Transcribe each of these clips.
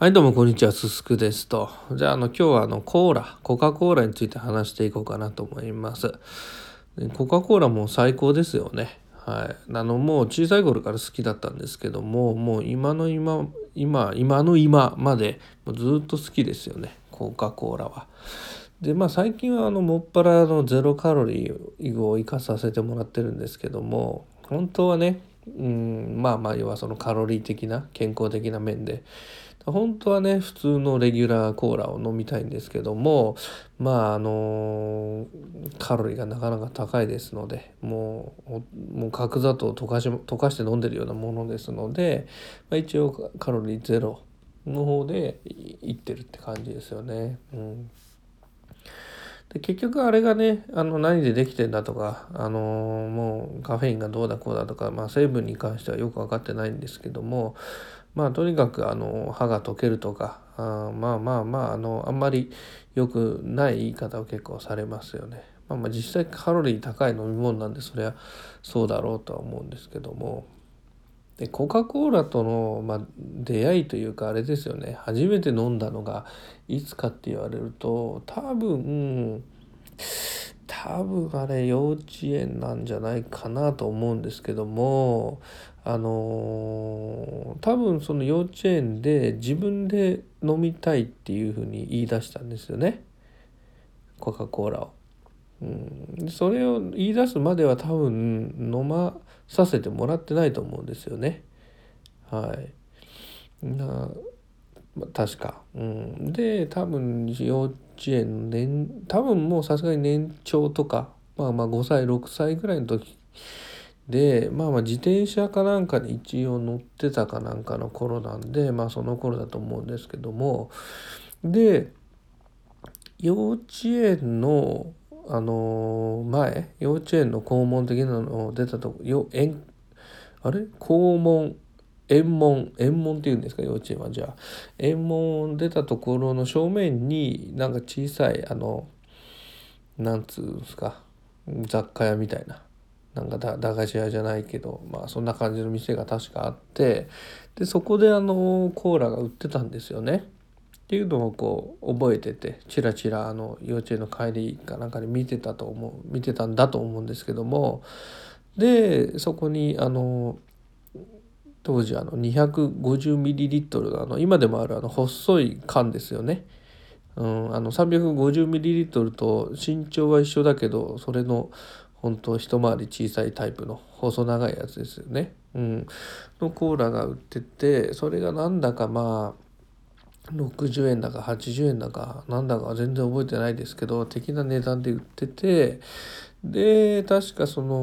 はい、どうもこんにちは、すすくですと。じゃあ、あの、今日はあの、コーラ、コカ・コーラについて話していこうかなと思います。コカ・コーラも最高ですよね。はい。あの、もう小さい頃から好きだったんですけども、もう今の今、今、今の今まで、もずっと好きですよね、コカ・コーラは。で、まあ最近はあの、もっぱらのゼロカロリーを生かさせてもらってるんですけども、本当はね、うん、まあまあ要はそのカロリー的な健康的な面で本当はね普通のレギュラーコーラを飲みたいんですけどもまああのカロリーがなかなか高いですのでもうもう角砂糖を溶かし溶かして飲んでるようなものですので、まあ、一応カロリーゼロの方でいってるって感じですよね。うんで結局あれがねあの何でできてんだとか、あの、もうカフェインがどうだこうだとか、まあ、成分に関してはよく分かってないんですけどもまあとにかくあの歯が溶けるとかあまあまあまああのあんまり良くない言い方を結構されますよね。まあ、まあ実際カロリー高い飲み物なんでそれはそうだろうとは思うんですけどもでコカ・コーラとの、まあ、出会いというかあれですよね初めて飲んだのがいつかって言われると多分多分あれ幼稚園なんじゃないかなと思うんですけどもあの多分その幼稚園で自分で飲みたいっていうふうに言い出したんですよねコカ・コーラを。うん、それを言い出すまでは多分飲まさせてもらってないと思うんですよね。はい。なまあ確か。うん、で多分幼稚園年多分もうさすがに年長とかまあまあ5歳6歳ぐらいの時でまあまあ自転車かなんかに一応乗ってたかなんかの頃なんでまあその頃だと思うんですけどもで幼稚園のあの前幼稚園の校門的なのを出たとこよ園あれ？校門園門園門っていうんですか？幼稚園はじゃあ。園門出たところの正面になんか小さいあのなんつうんですか？雑貨屋みたいな。なんか駄菓子屋じゃないけどまあそんな感じの店が確かあって。でそこであのコーラが売ってたんですよね。っていうのをこう覚えててチラチラあの幼稚園の帰りかなんかで見てたと思う見てたんだと思うんですけどもでそこにあの当時あの 250ml のあの今でもあるあの細い缶ですよね。うん、あの 350ml と身長は一緒だけどそれの本当一回り小さいタイプの細長いやつですよね。うん、のコーラが売っててそれがなんだかまあ60円だか80円だかなんだか全然覚えてないですけど的な値段で売っててで確かその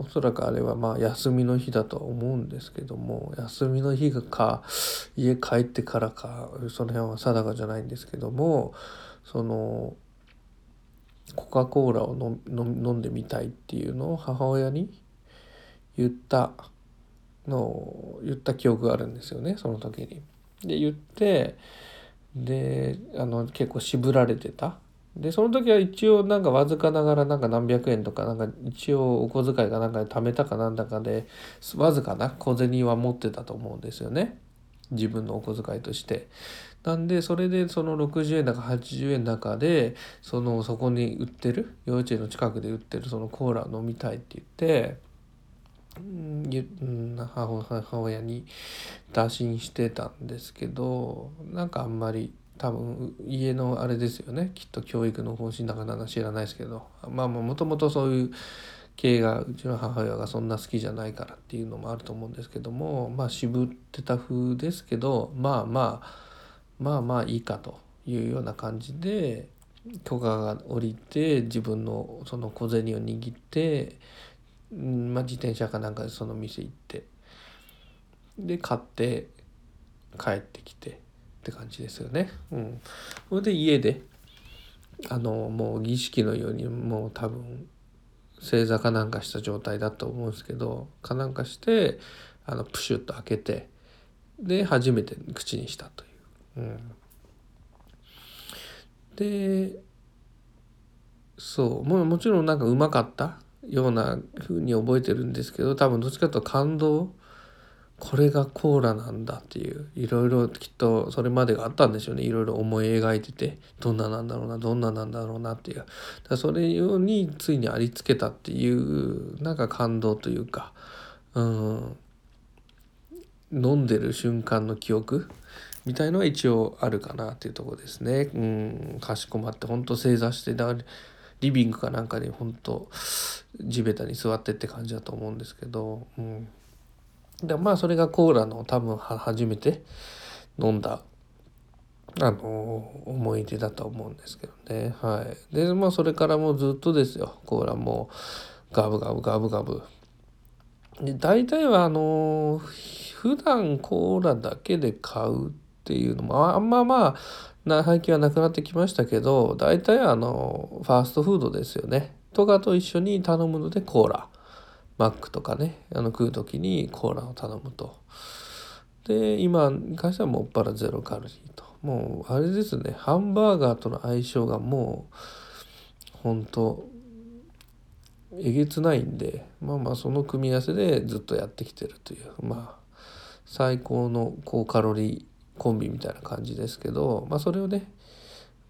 おそらくあれはまあ休みの日だとは思うんですけども休みの日か家帰ってからかその辺は定かじゃないんですけどもそのコカ・コーラを飲んでみたいっていうのを母親に言ったのを言った記憶があるんですよねその時に。で言ってであの結構渋られてたでその時は一応なんかわずかながらなんか何百円とかなんか一応お小遣いかなんかで貯めたかなんだかでわずかな小銭は持ってたと思うんですよね自分のお小遣いとして。なんでそれでその60円だか80円だかでそのそこに売ってる幼稚園の近くで売ってるそのコーラ飲みたいって言って母親に打診してたんですけどなんかあんまり多分家のあれですよね。きっと教育の方針だかなか知らないですけど。まあもともとそういう系がうちの母親がそんな好きじゃないからっていうのもあると思うんですけどもまあ渋ってた風ですけどまあまあまあまあいいかというような感じで許可が下りて自分のその小銭を握ってまあ、自転車かなんかでその店行ってで買って帰ってきてって感じですよね。うん、それで家であのもう儀式のようにもう多分正座かなんかした状態だと思うんですけどかなんかしてあのプシュッと開けてで初めて口にしたという。うん、でそうももちろんなんかうまかったようなふうに覚えてるんですけど多分どっちかというと感動これがコーラなんだっていういろいろきっとそれまでがあったんでしょうねいろいろ思い描いててどんななんだろうなどんななんだろうなっていうだそれようについにありつけたっていうなんか感動というかうん飲んでる瞬間の記憶みたいのは一応あるかなっていうとこですね。うん、かしこまって本当正座してだリビングかなんかに本当地べたに座ってって感じだと思うんですけど、うん、でまあそれがコーラの多分初めて飲んだあの思い出だと思うんですけどね。はい。でまあそれからもうずっとですよ。コーラもガブガブガブガブ。で大体はあの普段コーラだけで買うっていうのもあんままあ最近はなくなってきましたけど大体あのファーストフードですよね。とかと一緒に頼むのでコーラ。マックとかね。あの食う時にコーラを頼むと。で今に関してはもっぱらゼロカロリーと。もうあれですね。ハンバーガーとの相性がもう本当えげつないんで。まあまあその組み合わせでずっとやってきてるという。まあ最高の高カロリーコンビみたいな感じですけどまあそれをね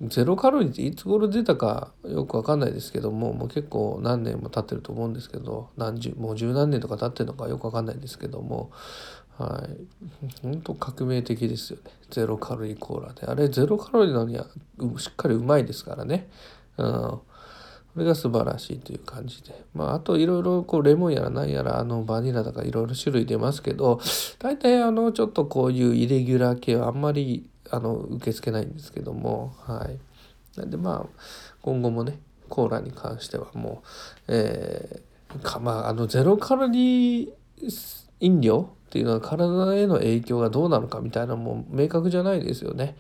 ゼロカロリーっていつ頃出たかよくわかんないですけどももう結構何年も経ってると思うんですけど何十もう十何年とか経ってるのかよくわかんないですけどもはい。本当革命的ですよね。ゼロカロリーコーラで。あれゼロカロリーなのにはしっかりうまいですからね。うん。これが素晴らしいという感じで。まあ、あといろいろこうレモンやら何やらあのバニラとかいろいろ種類出ますけど、大体あのちょっとこういうイレギュラー系はあんまりあの受け付けないんですけどもはいなんでまあ今後もねコーラに関してはもうえー、かまああのゼロカロリー飲料っていうのは体への影響がどうなのかみたいなのも明確じゃないですよね。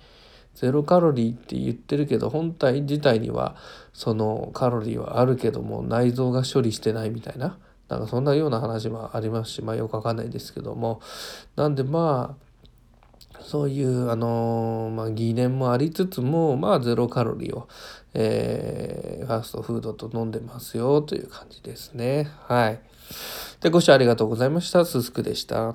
ゼロカロリーって言ってるけど本体自体にはそのカロリーはあるけども内臓が処理してないみたいななんかそんなような話もありますしまあよくわかんないですけどもなんでまあそういうあのまあ、疑念もありつつもまあゼロカロリーを、えー、ファーストフードと飲んでますよという感じですね。はい。でご視聴ありがとうございました。すすくでした。